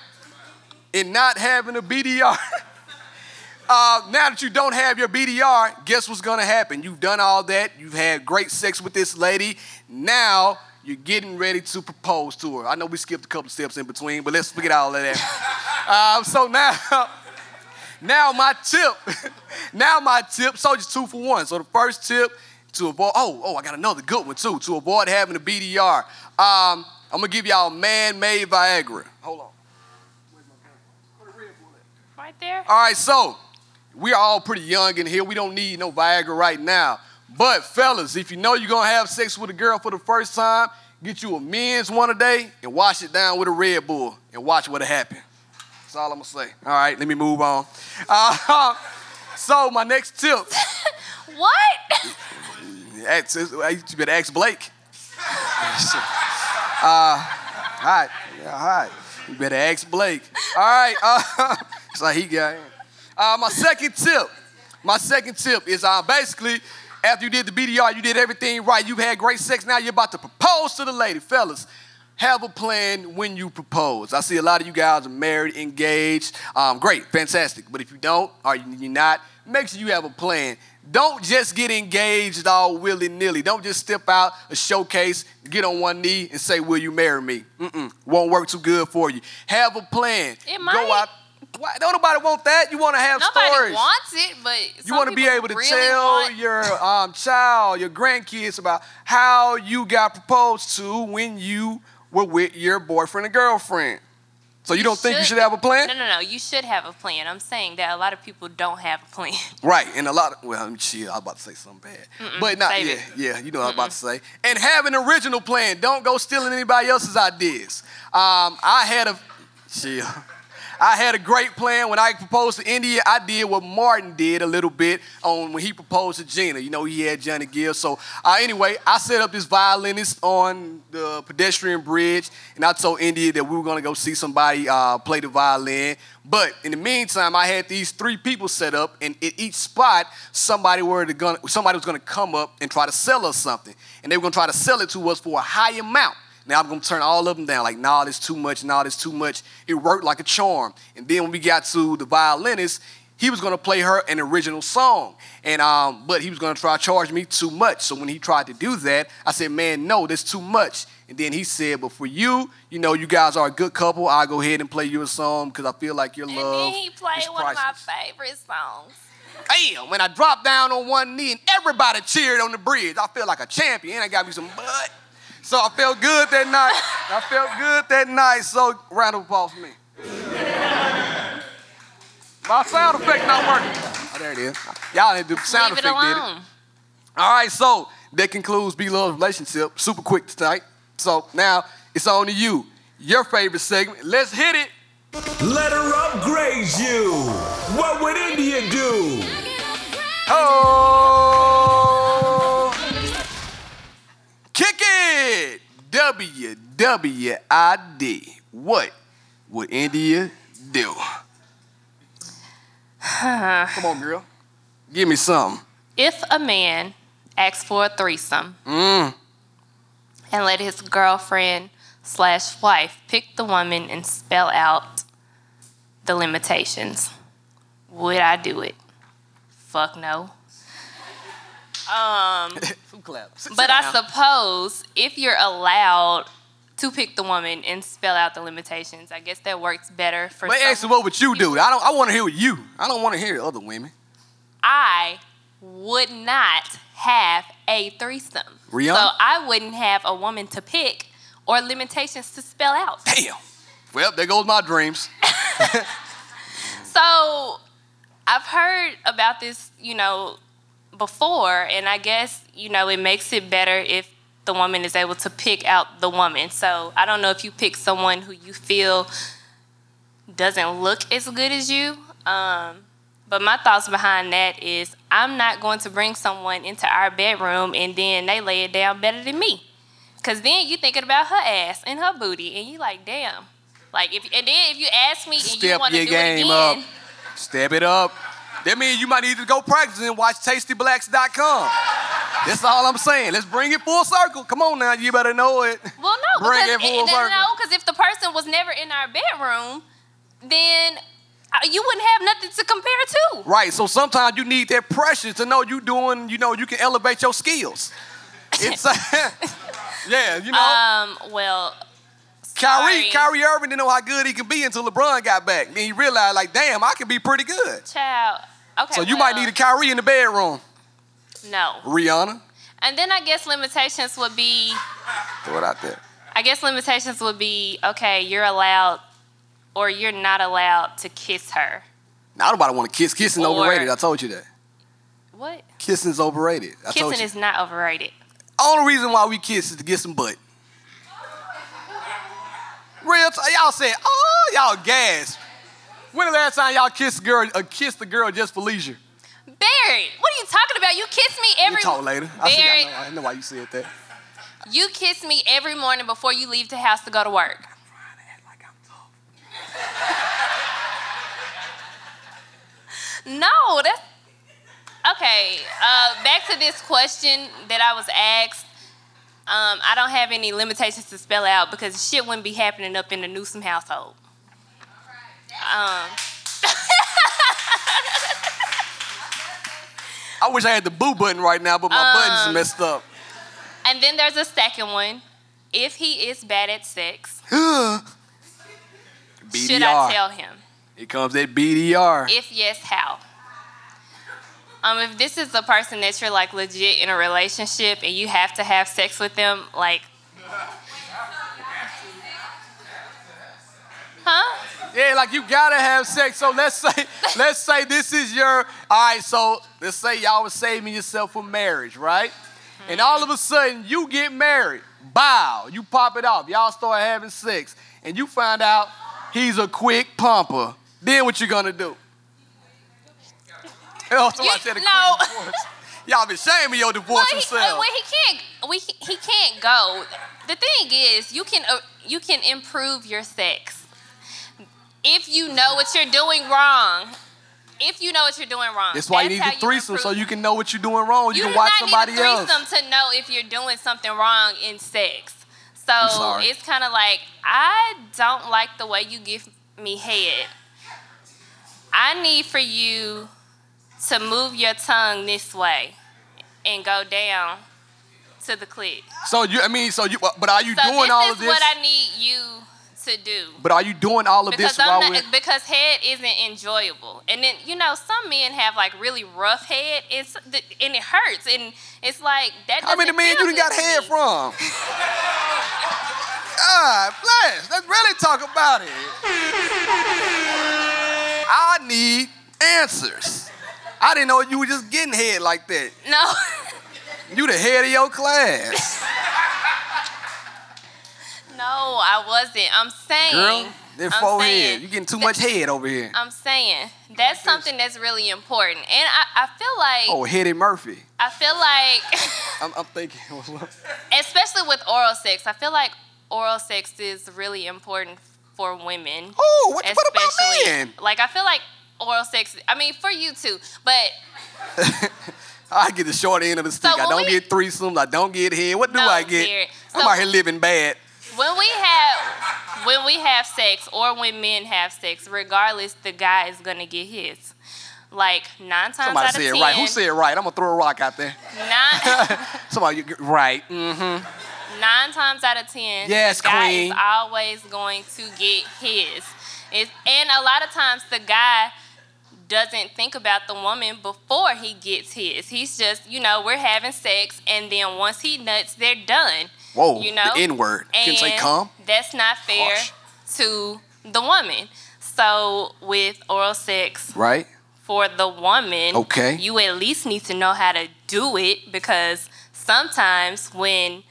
in not having a BDR. Uh, now that you don't have your BDR, guess what's gonna happen? You've done all that. You've had great sex with this lady. Now you're getting ready to propose to her. I know we skipped a couple steps in between, but let's forget all of that. uh, so now, now my tip, now my tip. So just two for one. So the first tip to avoid. Oh, oh, I got another good one too. To avoid having a BDR. Um, I'm gonna give y'all man-made Viagra. Hold on. Right there. All right, so we are all pretty young in here. We don't need no Viagra right now. But fellas, if you know you're gonna have sex with a girl for the first time, get you a men's one a day and wash it down with a Red Bull and watch what'll happen. That's all I'm gonna say. All right, let me move on. Uh, so my next tip, What? ask- you better ask Blake. uh, all right, yeah, all right. You better ask Blake. All right, uh, it's like he got in. Uh, my second tip, my second tip is uh, basically after you did the BDR, you did everything right. You've had great sex. Now you're about to propose to the lady, fellas. have a plan when you propose. I see a lot of you guys are married, engaged. Um, great, fantastic. But if you don't, or you're not, make sure you have a plan. Don't just get engaged all willy nilly. Don't just step out a showcase, get on one knee, and say, "Will you marry me?" Mm-mm, won't work too good for you. Have a plan. It might. Go out. Why, don't nobody want that? You want to have stories. Nobody stories. wants it, but You want to be able to tell your um, child, your grandkids about how you got proposed to when you were with your boyfriend or girlfriend. So you, don't think you should have a plan? No, no, no. You should have a plan. I'm saying that a lot of people don't have a plan. Right, and a lot of well, shit, I was about to say something bad, but not yeah, it. yeah. You know what I'm about to say. And have an original plan. Don't go stealing anybody else's ideas. Um, I had a shit. I had a great plan when I proposed to India. I did what Martin did a little bit on when he proposed to Gina. You know, he had Johnny Gill. So uh, anyway, I set up this violinist on the pedestrian bridge, and I told India that we were gonna go see somebody uh, play the violin. But in the meantime, I had these three people set up, and at each spot, somebody were gonna, somebody was gonna come up and try to sell us something, and they were gonna try to sell it to us for a high amount. Now I'm gonna turn all of them down. Like, nah, this too much. Nah, this too much. It worked like a charm. And then when we got to the violinist, he was gonna play her an original song, and um, but he was gonna try to charge me too much. So when he tried to do that, I said, man, no, that's too much. And then he said, but for you, you know, you guys are a good couple. I'll go ahead and play you a song because I feel like your And love. then he played one of my favorite songs. Damn, when I dropped down on one knee and everybody cheered on the bridge, I feel like a champion. I got me some butt. So I felt good that night. I felt good that night. So round of applause for me. My sound effect not working. Oh, there it is. Y'all didn't do the sound Leave it effect, did it? alone. All right, so that concludes Be Love's relationship. Super quick tonight. So now it's on to you. Your favorite segment. Let's hit it. Let her upgrade you. What would India do? Oh, WWID. What would India do? Come on, girl. Give me some. If a man asks for a threesome Mm. and let his girlfriend slash wife pick the woman and spell out the limitations, would I do it? Fuck no. Um, But I suppose if you're allowed to pick the woman and spell out the limitations, I guess that works better for But actually, what would you do? I don't. I want to hear what you. I don't want to hear other women. I would not have a threesome. Rihanna? So I wouldn't have a woman to pick or limitations to spell out. Damn. Well, there goes my dreams. So I've heard about this, you know, before, and I guess, you know, it makes it better if the woman is able to pick out the woman. So I don't know if you pick someone who you feel doesn't look as good as you. Um, but my thoughts behind that is I'm not going to bring someone into our bedroom and then they lay it down better than me. Cause then you thinking about her ass and her booty, and you like, damn. Like if and then if you ask me and you Step want to your do it game again, up. Step it up. That means you might need to go practice and watch tastyblacks.com. That's all I'm saying. Let's bring it full circle. Come on now, you better know it. Well, no, Bring because it full and circle. no, because if the person was never in our bedroom, then uh, you wouldn't have nothing to compare to. Right. So sometimes you need that pressure to know you doing, you know, you can elevate your skills. It's yeah, you know. Um, well, Kyrie, sorry. Kyrie Irving didn't know how good he could be until LeBron got back. Then he realized, like, damn, I can be pretty good. child. Okay. So you might need a Kyrie in the bedroom. no. Rihanna, And then I guess limitations would be. throw it out there. I guess limitations would be okay. You're allowed, or you're not allowed to kiss her. Now nobody want to kiss. Kissing Or- overrated. I told you that. What? Kissing's overrated. I told Kissing is not overrated. Only reason why we kiss is to get some butt. Real, t- y'all said, oh, y'all gas. When the last time y'all kissed a girl, uh, kissed a girl just for leisure? Barry, what are you talking about? You kiss me every. we talk later. I see. I know, I know why you said that. you kiss me every morning before you leave the house to go to work. I'm trying to act like I'm tough. no, that's okay. Uh, back to this question that I was asked. Um, I don't have any limitations to spell out because shit wouldn't be happening up in the Newsom household. Um, I wish I had the boo button right now, but my button's Um, messed up. and then there's a second one. If he is bad at sex, BDR. should I tell him? Here comes at BDR. If yes, how? Um, if this is the person that you're like legit in a relationship and you have to have sex with them, like, huh? Yeah, like you gotta have sex. So let's say, let's say this is your. All right, so let's say y'all was saving yourself for marriage, right? And all of a sudden you get married. Bow, you pop it off. Y'all start having sex, and you find out he's a quick pumper. Then what you gonna do? Oh, somebody You- said a no. quick divorce. Y'all been shaming your divorce Well, he, yourself. uh, well, he can't. We, he can't go. The thing is, you can uh, you can improve your sex if you know what you're doing wrong. If you know what you're doing wrong, That's why you need the threesome so you can know what you're doing wrong. You, You can do watch not somebody need a else. threesome to know if you're doing something wrong in sex. So it's kind of like I don't like the way you give me head. I need for you to move your tongue this way and go down to the clit. So you, I mean, so you, but are you So doing all of this? This is what I need you to do. But are you doing all of Because this while I'm we're? because head isn't enjoyable, and then you know some men have like really rough head, and, and it hurts, and it's like that. How many men you done got head from? God bless. Let's really talk about it. I need answers. I didn't know you were just getting head like that. No, You the head of your class. no, I wasn't. I'm saying, Girl, that I'm forehead. saying- You getting too much head over here. I'm saying that's something that's really important, and I, I feel like Oh, Hetty Murphy. I feel like, I'm, I'm thinking. especially with oral sex, I feel like oral sex is really important for women. oh, what, what about men? like I feel like oral sex. I mean, for you too, but I get the short end of the stick. I don't we- get threesomes. I don't get head. What do No, I get? Jared. I'm So- out here living bad. When we have when we have sex or when men have sex, regardless, the guy is gonna get his. Like nine times Somebody out of said it ten, right. Who said it right? I'm gonna throw a rock out there. nine, Somebody right. Mm-hmm. nine times out of ten, Yes, the guy queen. is always going to get his. It's, and a lot of times the guy doesn't think about the woman before he gets his. He's just, you know, we're having sex, and then once he nuts, they're done. Whoa, you know, the N word. Can say come. That's not fair Harsh. to the woman. So with oral sex Right. for the woman, Okay. you at least need to know how to do it because sometimes when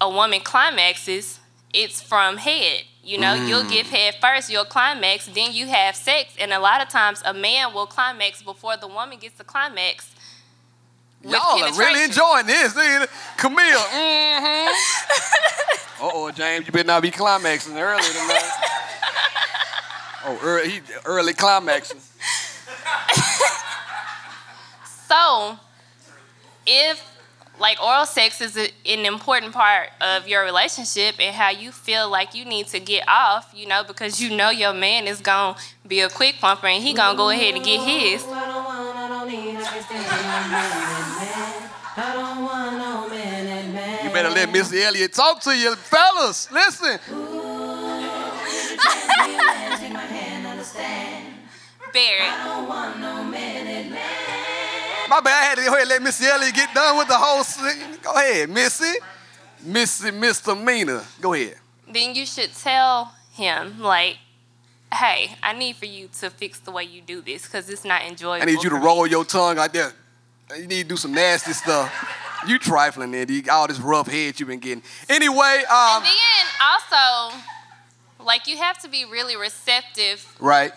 a woman climaxes, it's from head. You know, Mm. you'll give head first, you'll climax, then you have sex, and a lot of times a man will climax before the woman gets to climax. Y'all are really enjoying this. Camille. Mm-hmm. uh oh, James, you better not be climaxing early tonight. oh, early, he, early climaxing. So, if like oral sex is a, an important part of your relationship and how you feel like you need to get off, you know, because you know your man is gonna be a quick pumper and he gonna go ahead and get his. I don't want, I don't need, I can stand man. I don't want no man and man. You better let Missy Elliott talk to you, fellas. Listen. Take my. Barrett, I don't want no man and man. My bad. I had to go ahead and let Missy Elliott get done with the whole thing. Go ahead, Missy. Missy Misdemeanor. Go ahead. then you should tell him like, "Hey, I need for you to fix the way you do this because it's not enjoyable." I need you to roll your tongue like that. You need to do some nasty stuff. You trifling there, D. all this rough head you've been getting. Anyway, um, And then also, like, you have to be really receptive right.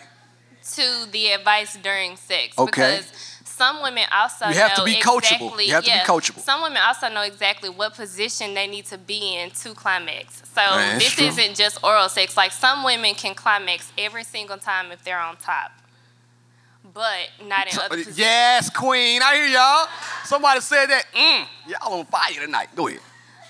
to the advice during sex Okay. because some women also You have to be coachable. exactly You have to be coachable. Some women also know exactly what position they need to be in to climax. So That's this true. isn't just oral sex. Like some women can climax every single time if they're on top. But not in other positions. Yes, Queen. I hear y'all. Somebody said that. Mm, y'all on fire tonight. Go ahead.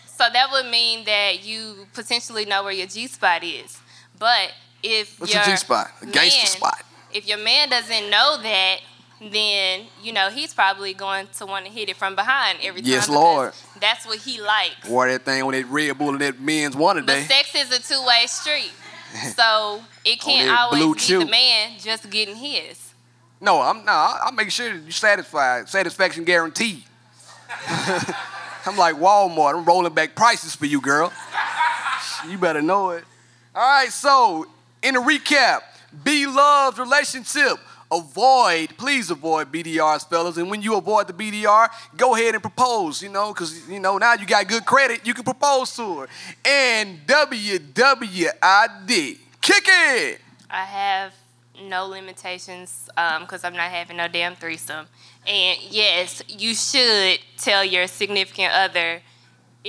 So that would mean that you potentially know where your G spot is. But if What's your G spot? A gangster man- spot. If your man doesn't know that, then you know he's probably going to want to hit it from behind every time. Yes, Lord. That's what he likes. Wore that thing on that Red Bull and that men's one But today. sex is a two-way street, so it can't always be chew. the man just getting his. No, I'm no. I I make sure that you're satisfied. Satisfaction guaranteed. I'm like Walmart. I'm rolling back prices for you, girl. You better know it. All right. So, in a recap, be loved relationship. Avoid, please avoid BDRs, fellas. And when you avoid the BDR, go ahead and propose. You know, because you know now you got good credit, you can propose to her. And WWID, kick it. I have no limitations um, because I'm not having no damn threesome. And yes, you should tell your significant other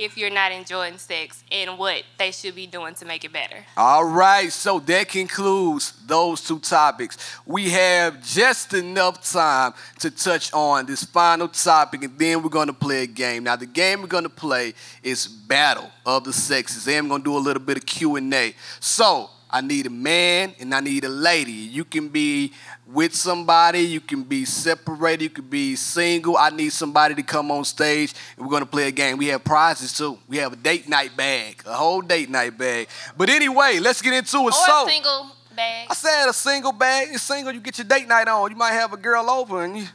if you're not enjoying sex and what they should be doing to make it better. All right, so that concludes those two topics. We have just enough time to touch on this final topic, and then we're to play a game. Now, the game we're to play is Battle of the Sexes, and I'm to do a little bit of Q and A. So, I need a man and I need a lady. You can be with somebody, you can be separated, you can be single. I need somebody to come on stage and we're gonna play a game. We have prizes too. We have a date night bag, a whole date night bag. But anyway, let's get into it. Or so, a single bag. I said a single bag. You're single, you get your date night on. You might have a girl over and you,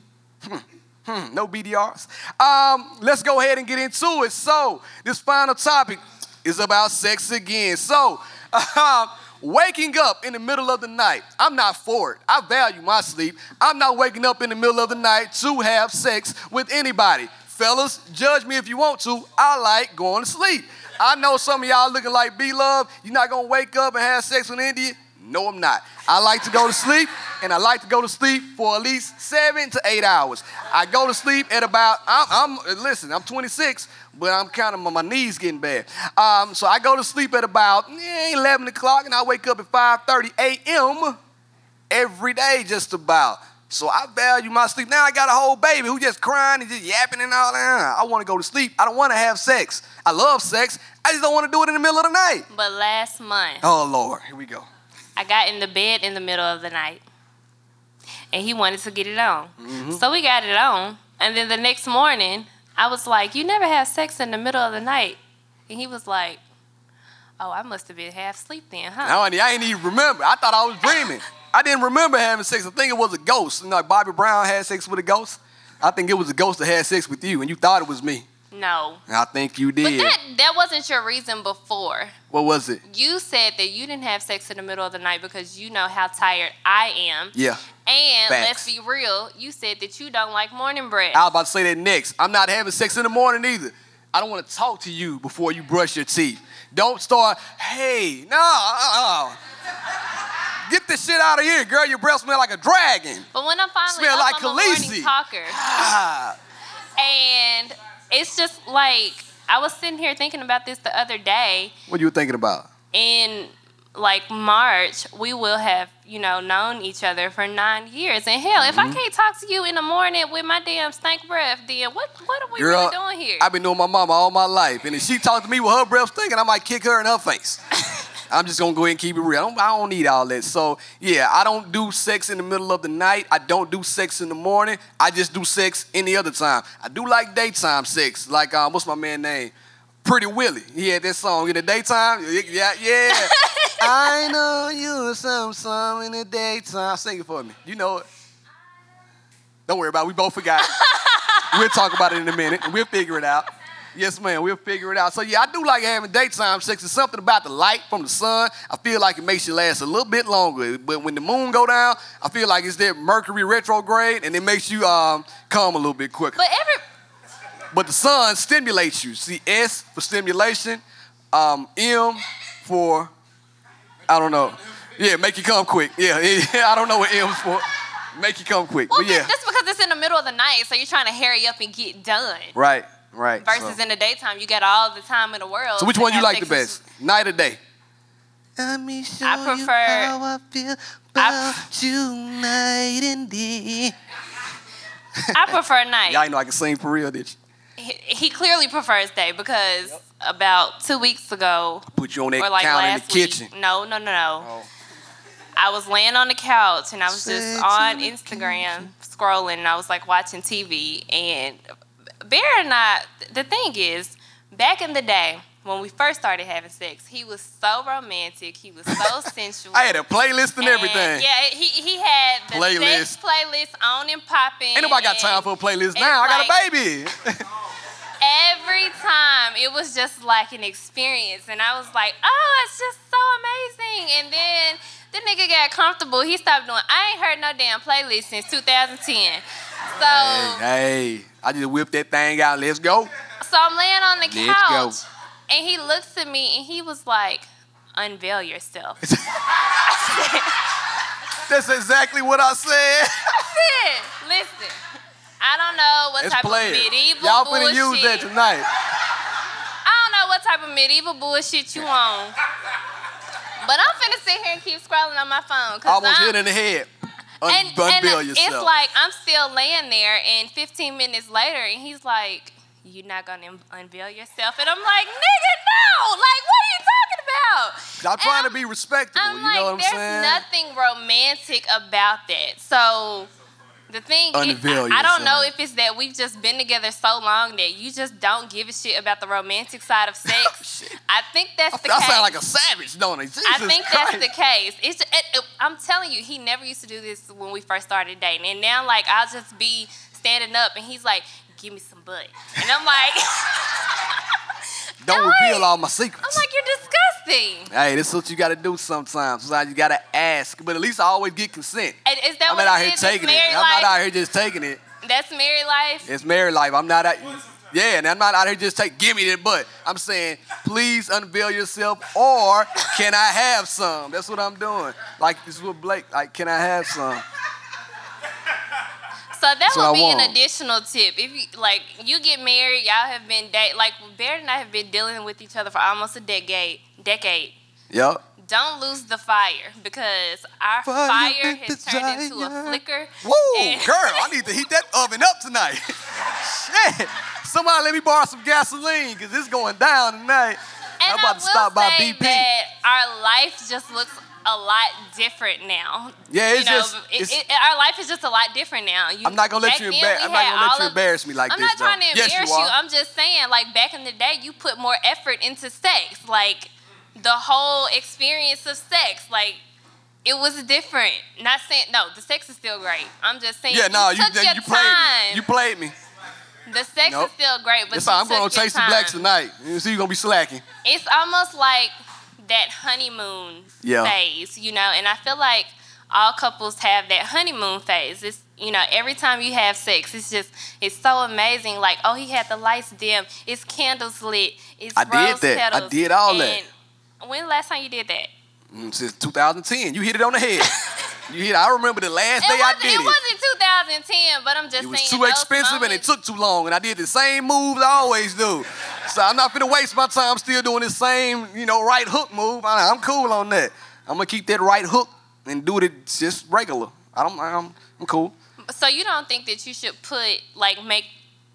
hmm, hmm, no BDRs. Um, let's go ahead and get into it. So, this final topic is about sex again. So, um, waking up in the middle of the night, I'm not for it. I value my sleep. I'm not waking up in the middle of the night to have sex with anybody. Fellas, judge me if you want to. I like going to sleep. I know some of y'all looking like B Love. You're not gonna wake up and have sex with India. No, I'm not. I like to go to sleep, and I like to go to sleep for at least seven to eight hours. I go to sleep at about. I'm, I'm listen. I'm 26, but I'm kind of my, knees getting bad. Um, so I go to sleep at about eh, 11 o'clock, and I wake up at 5:30 a.m. every day, just about. So I value my sleep. Now I got a whole baby who just crying and just yapping and all that. I want to go to sleep. I don't want to have sex. I love sex. I just don't want to do it in the middle of the night. But last month, Oh Lord, here we go. I got in the bed in the middle of the night, and he wanted to get it on. Mm-hmm. So we got it on, and then the next morning, I was like, "You never have sex in the middle of the night," and he was like, "Oh, I must have been half asleep then, huh?" Now, I ain't even remember. I thought I was dreaming. I didn't remember having sex. I think it was a ghost. You know, like Bobby Brown had sex with a ghost. I think it was a ghost that had sex with you, and you thought it was me. No, I think you did. but that that wasn't your reason before. what was it? You said that you didn't have sex in the middle of the night because you know how tired I am. Yeah. And Facts. let's be real, you said that you don't like morning bread. I was about to say that next. I'm not having sex in the morning either. I don't want to talk to you before you brush your teeth. Don't start, hey, no, uh-uh. Get this shit out of here, girl. Your breath smell like a dragon. But when I'm finally Smell up, like I'm a morning talker. Ah. And it's just like I was sitting here thinking about this the other day. What you were thinking about? In like March, we will have you know known each other for nine years. And hell, if I Mm-hmm. can't talk to you in the morning with my damn stank breath, then what what are we Girl, really doing here? I've been knowing my mama all my life, and if she talked to me with her breath stinking, I might kick her in her face. I'm just gonna go ahead and keep it real. I don't, I don't need all that. So yeah, I don't do sex in the middle of the night. I don't do sex in the morning. I just do sex any other time. I do like daytime sex. Like um, what's my man name? Pretty Willie. He had that song in the daytime. Yeah, yeah. I know you some some in the daytime. Sing it for me. You know it. Don't worry about it. We both forgot we'll talk about it in a minute and we'll figure it out. Yes, ma'am, we'll figure it out. So yeah, I do like having daytime sex. It's something about the light from the sun. I feel like it makes you last a little bit longer. But when the moon go down, I feel like it's that Mercury retrograde and it makes you um, come a little bit quicker. but every But the sun stimulates you. See, S for stimulation, um, M for, I don't know. Yeah, make you come quick. Yeah, yeah I don't know what M's for. Make you come quick. well, but yeah, that's because it's in the middle of the night, so you're trying to hurry up and get done. right, right. Versus so. in the daytime, you got all the time in the world. So which to one you like the sex with- best? Night or day? Let me show I prefer- you how I feel I- about you night and day. I prefer night. Y'all know I can sing for real, did you? he, he clearly prefers day because about two weeks ago, I Put you on that or like counter in the week, kitchen. no, no, no, no. Oh. I was laying on the couch and I was just on in the Instagram scrolling and I was like watching TV and Bear and I the thing is back in the day when we first started having sex he was so romantic he was so sensual I had a playlist and, and, everything. yeah he, he had the Playlist. sex playlist on and popping Ain't nobody got time for a playlist now. I got a baby. every time it was just like an experience and I was like oh it's just so amazing and then the nigga got comfortable he stopped doing I ain't heard no damn playlist since 2010 so hey, I just whipped that thing out. Let's go. so I'm laying on the Let's couch go. and he looks at me and he was like unveil yourself That's exactly what I said. Listen, listen I don't know what Let's type play of medieval Y'all bullshit finna use that tonight. I don't know what type of medieval bullshit you on. But I'm finna sit here and keep scrolling on my phone. Cause Almost I'm, hit in the head. Un- and, and yourself. it's like I'm still laying there, and 15 minutes later, and he's like, "You're not gonna un- unveil yourself," and I'm like, "Nigga, no! Like, what are you talking about?" I'm trying to I'm- be respectable. I'm you like, know what I'm there's saying? nothing romantic about that. So the thing is, Unveil I, I don't know if it's that we've just been together so long that you just don't give a shit about the romantic side of sex. Oh, shit. I think that's the I case. sound like a savage, don't I? Jesus I think Christ. that's the case. It's it, it- I'm telling you, he never used to do this when we first started dating, and now like I'll just be standing up, and he's like, "Give me some butt," and I'm like, Don't Like- reveal all my secrets. I'm like, you're disgusting. Hey, this is what you got to do sometimes. Sometimes you got to ask, but at least I always get consent. And is that I'm what not out it here is? It's taking it. married I'm not out here just taking it. That's married life. It's married life. I'm not out. Yeah, and I'm not out here just take give me that butt. I'm saying, please unveil yourself, or can I have some? That's what I'm doing. Like this is what Blake. Like, can I have some? So that That's would be an additional tip. If you like, you get married, y'all have been date like Barrett and I have been dealing with each other for almost a decade. Decade. Yep. Don't lose the fire because our Fire fire, has turned into a desire. flicker. Woo, And- girl, I need to heat that oven up tonight. Shit. Somebody let me borrow some gasoline because it's going down tonight. And I'm about to stop by BP. that our life just looks a lot different now. Yeah, it's you know, just- it's- it- our life is just a lot different now. You, I'm not gonna let you then I'm not gonna let you embarrass me like I'm this, not trying though. to Yes, you embarrass are. I'm just saying, like back in the day, you put more effort into sex, like the whole experience of sex, like. It was different. Not saying no, the sex is still great. I'm just saying. Yeah, no, you took you, your you played time. me. You played me. the sex Nope. is still great, but That's you I'm gonna your taste the blacks tonight. You see, you're gonna be slacking. It's almost like that honeymoon Yeah. phase, you know, and I feel like all couples have that honeymoon phase. It's you know, every time you have sex, it's just it's so amazing. Like, oh, he had the lights dim, it's candles lit, it's I did rose that. I did all that. When the last time you did that? Mm, Since 2010, you hit it on the head. you hit. I remember the last It day I did it it. wasn't 2010, but I'm just saying. It was saying. too those expensive and it took too long, and I did the same moves I always do. So I'm not gonna waste my time still doing the same, you know, right hook move. I, I'm cool on that. I'm gonna keep that right hook and do it just regular. I don't. I'm, I'm cool. So you don't think that you should put like make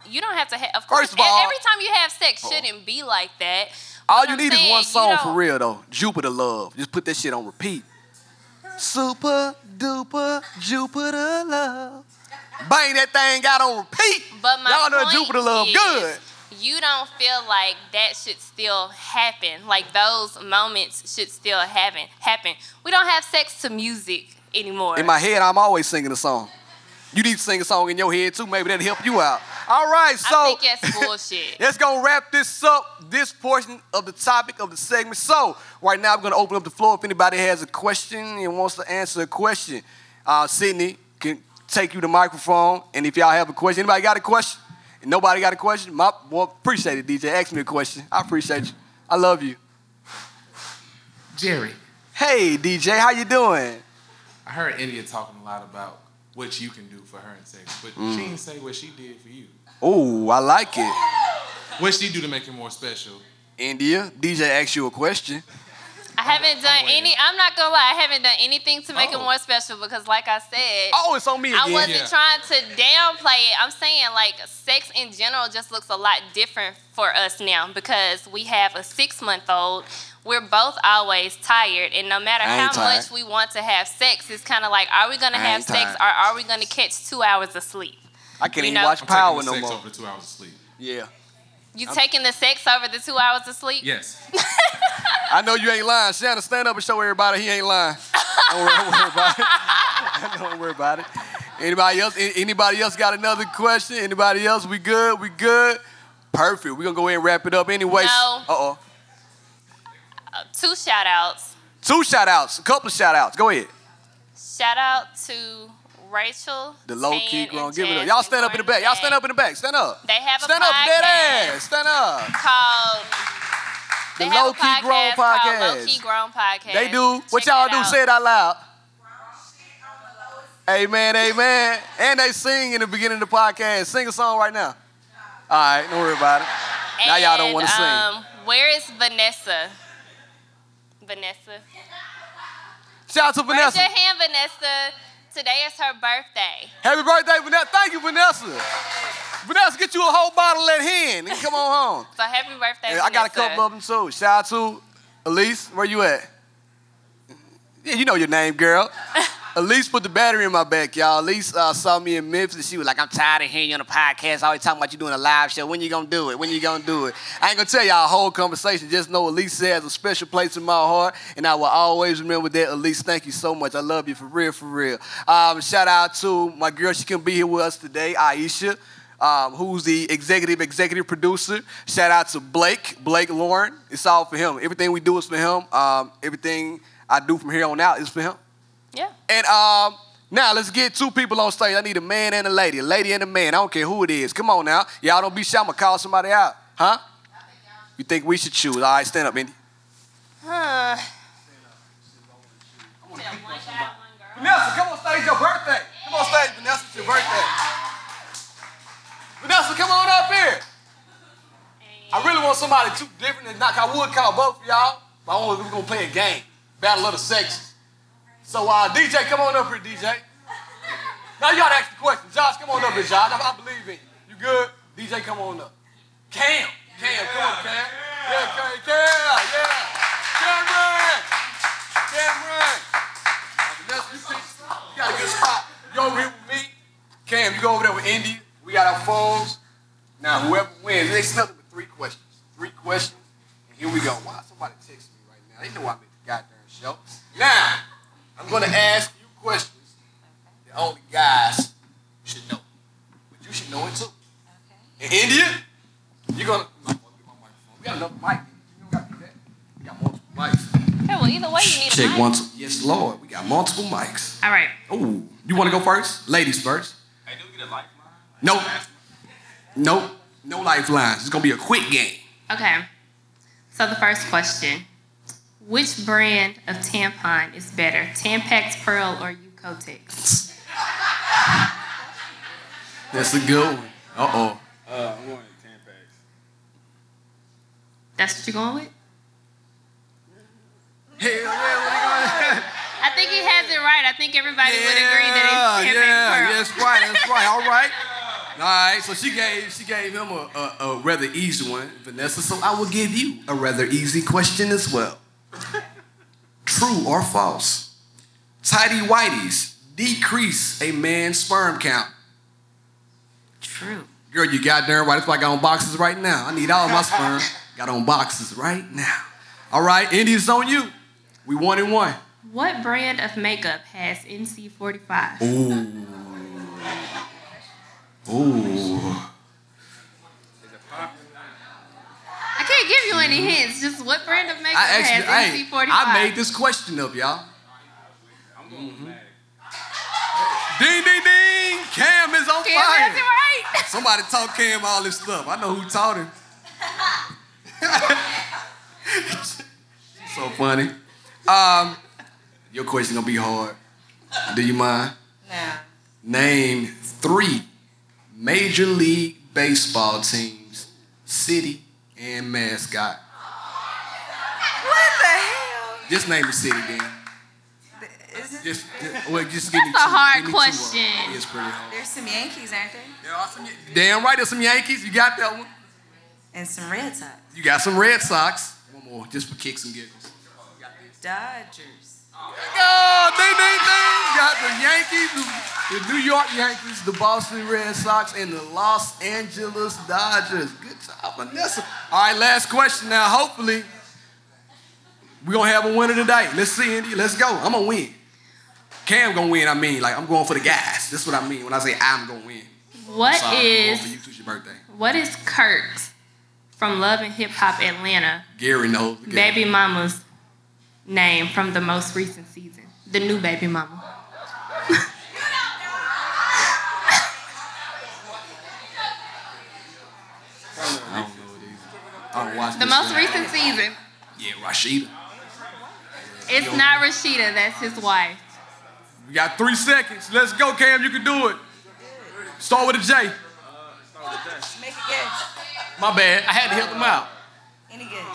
you don't have to have of course First of all- every time you have sex oh. shouldn't be like that. All you I'm need is saying, one you song for real though. Jupiter Love. Just put that shit on repeat. Super duper Jupiter Love. Bang that thing got on repeat. But my Y'all know Jupiter Love is, good. You don't feel like that should still happen. Like those moments should still happen. Happen. We don't have sex to music anymore. In my head, I'm always singing a song. You need to sing a song in your head too. Maybe that'll help you out. All right, so I think that's bullshit. let's go wrap this up. This portion of the topic of the segment. So right now, I'm going to open up the floor. If anybody has a question and wants to answer a question, uh, Sydney can take you the microphone. And if y'all have a question, anybody got a question? Nobody got a question? My, well, appreciate it, DJ. Ask me a question. I appreciate you. I love you. Jerry, Hey, DJ, how you doing? I heard India talking a lot about what you can do for her in sex, but Mm. she didn't say what she did for you. Oh, I like it. What she do to make it more special? India, DJ asked you a question. I haven't done any. I'm not gonna lie. I haven't done anything to make it Oh. more special because, like I said, Oh, it's on me again. I wasn't Yeah. trying to downplay it. I'm saying like sex in general just looks a lot different for us now because we have a six month old. We're both always tired, and no matter how tired. much we want to have sex, it's kind of like, are we gonna I have sex tired. or are we gonna catch two hours of sleep? I can't You even know- watch I'm Power taking no sex more. over two hours of sleep. Yeah. You taking the sex over the two hours of sleep? Yes. I know you ain't lying. Shannon, stand up and show everybody he ain't lying. Don't worry, don't worry about it. don't worry about it. Anybody else? a- Anybody else got another question? Anybody else? We good? We good? Perfect. We're gonna go ahead and wrap it up anyway. No. Uh-oh. Uh, two shout outs. Two shout outs, a couple of shout outs. Go ahead. Shout out to Rachel. The low Tan, key and grown. Give it up. Y'all stand up in the back. Y'all stand up in the back. Stand up. They have a Stand up, dead podcast. ass. Stand up. called The they Low Key Grown podcast called Podcast. Low Key Grown Podcast. They do. What y'all do? out. Say it out loud. Amen, amen. And they sing in the beginning of the podcast. Sing a song right now. All right, don't worry about it. Now y'all don't wanna sing. Um, where is Vanessa? Vanessa. Shout out to Vanessa. Raise your hand, Vanessa. Today is her birthday. Happy birthday, Vanessa. Thank you, Vanessa. Vanessa, get you a whole bottle of that hen and come on home. So happy birthday, Yeah, I got a couple of them too. Shout out to Elise. Where you at? Yeah, you know your name, girl. Elise put the battery in my back, y'all. Elise uh, saw me in Memphis she was like, I'm tired of hearing you on the podcast. Always talking about you doing a live show. When you gonna do it? When you gonna do it? I ain't gonna tell y'all a whole conversation. Just know Elise has a special place in my heart and I will always remember that. Elise, thank you so much. I love you for real, for real. Um, shout out to my girl. She can be here with us today, Aisha um, who's the executive executive producer. Shout out to Blake, Blake Lauren. It's all for him. Everything we do is for him. Um, everything I do from here on out is for him. Yeah. And um, now let's get two people on stage. I need a man and a lady, a lady and a man. I don't care who it is. Come on now, y'all don't be shy. I'ma call somebody out, huh? You think we should choose? All right, stand up, Indy. Huh. Vanessa, come on stage. Your birthday. Come on stage, Vanessa. It's your birthday. Vanessa, come on up here. I really want somebody too different than knock. I would call both of y'all, but I want we're gonna play a game, battle of the sexes. So uh, DJ, come on up here, DJ. Now you gotta ask the question. Josh, come on up here, Josh. I, I believe in you. You good? DJ, come on up. Cam, Cam, come on, Cam. Yeah, Cam, Cam, yeah. Cameron, Cameron. Vanessa, you, pick, you got a good spot. You over here with me. Cam, you go over there with Indy. We got our phones. Now, whoever wins, it's nothing but three questions. Three questions. And here we go. Why somebody text me right now? They know I made the goddamn show. Now, I'm going to ask you questions that only guys should know. But you should know it too. In India, you're going to. We got enough mic. You don't got to do that. We got multiple mics. Okay, well, either way, you need a Check mic. one, two. Yes, Lord. We got multiple mics. All right. Oh, you want to go first? Ladies first. Hey, do we get a lifeline? Nope. Nope. No lifelines. It's gonna be a quick game. Okay. So the first question: Which brand of tampon is better, Tampax Pearl or Eucotex? That's a good one. Uh oh. Uh, I'm going to Tampax. That's what you're going with? Hell yeah, what are you going I think he has it right. I think everybody are you would agree that it's Yeah, Tampax yeah, Pearl. that's right, that's right. All right. All right, so she gave she gave him a, a, a rather easy one, Vanessa. So I will give you a rather easy question as well. True or false? Tidy whities decrease a man's sperm count. True. Girl, you got there right. That's why I got on boxes right now. I need all my sperm. got on boxes right now. All right, Indy's on you. We one and one. What brand of makeup has NC45? Ooh. Ooh. I can't give you any hints. Just what brand of makeup I actually, has I, NC45? I made this question up, y'all. Ding, ding, ding. Cam is on Cam fire. right. Somebody taught Cam all this stuff. I know who taught him. so funny. Um, your question gonna be hard. Do you mind? No. Name three Major League Baseball teams, city, and mascot. What the hell? Just name the city, then. Just, just well, just give me That's a two. hard give me two of 'em. question. It's pretty hard. There's some Yankees, aren't there? There are some, damn right, there's some Yankees. You got that one. And some Red Sox. You got some Red Sox. One more, just for kicks and giggles. Dodgers. Oh, ding, ding, ding. Got the Yankees, the, New York Yankees, the Boston Red Sox, and the Los Angeles Dodgers. Good job, Vanessa. All right, last question now. Hopefully, we're going to have a winner today. Let's see, Indy. Let's go. I'm going to win. Cam going to win, I mean. Like, I'm going for the guys. That's what I mean when I say I'm going to win. What Sorry, I'm going is you birthday. what is Kirk from Love and Hip Hop Atlanta Gary knows. baby mama's name from the most recent season? The new baby mama. I don't know these. I don't watch The most shit. recent season. Yeah, Rasheeda. It's not Rasheeda, that's his wife. We got three seconds. Let's go, Cam. You can do it. Start with a J. Make a guess. My bad. I had to help him out. Any guess?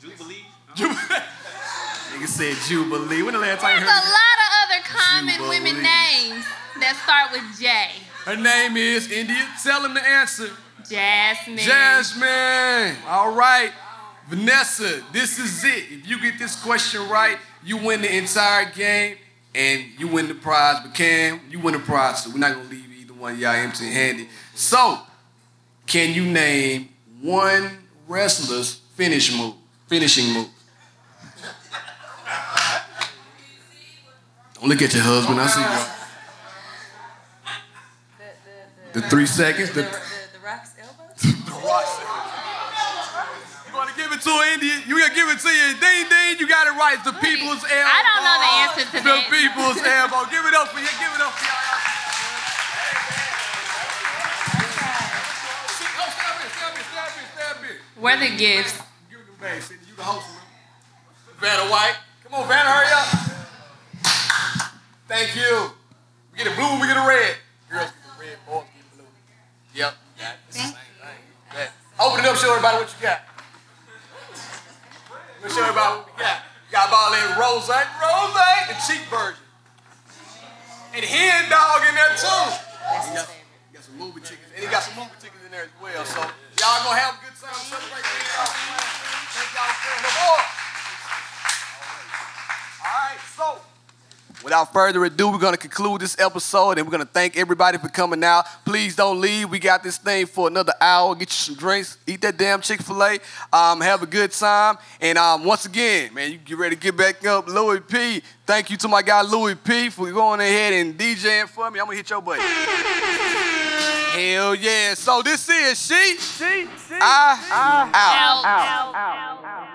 Jubilee. Nigga said Jubilee. When the last time you There's a lot of other common Jubilee. women names that start with J. Her name is India. Tell him the answer. Jasmine. Jasmine. All right. Vanessa, this is it. If you get this question right, you win the entire game and you win the prize. But Cam, you win the prize, so we're not gonna leave either one of y'all empty handed. So, can you name one wrestler's finish move? Finishing move. Don't look at your husband. I see you. The three seconds. The, You want to give it to her, India? You gotta give it to you. Ding, ding. You got it right. It's the people's elbow. I don't know the answer to the that. The people's elbow. Give it up for you. Give it up for y'all. Where the gifts? Give them bags, Cindy. You the host, man. Vanna White. Come on, Vanna, hurry up. Thank you. We get a blue, we get a red. Girls get the red, boys get blue. Yep. Got it. It's the same thing. Bet. Open it up, show everybody what you got. Let me show everybody what we got. You got all that rose, rose, the cheap version. And hen dog in there too. That's his He got, favorite. he got some movie tickets, and he got some movie tickets in there as well. So y'all gonna have a good time celebrating y'all. Thank y'all for the boy. All right, so. Without further ado, we're going to conclude this episode and we're going to thank everybody for coming out. Please don't leave. We got this thing for another hour. Get you some drinks, eat that damn Chick fil A, um, have a good time. And um, once again, man, you get ready to get back up. Louis P. Thank you to my guy Louis P for going ahead and DJing for me. I'm going to hit your button. Hell yeah. So this is She, I, I, out. Out.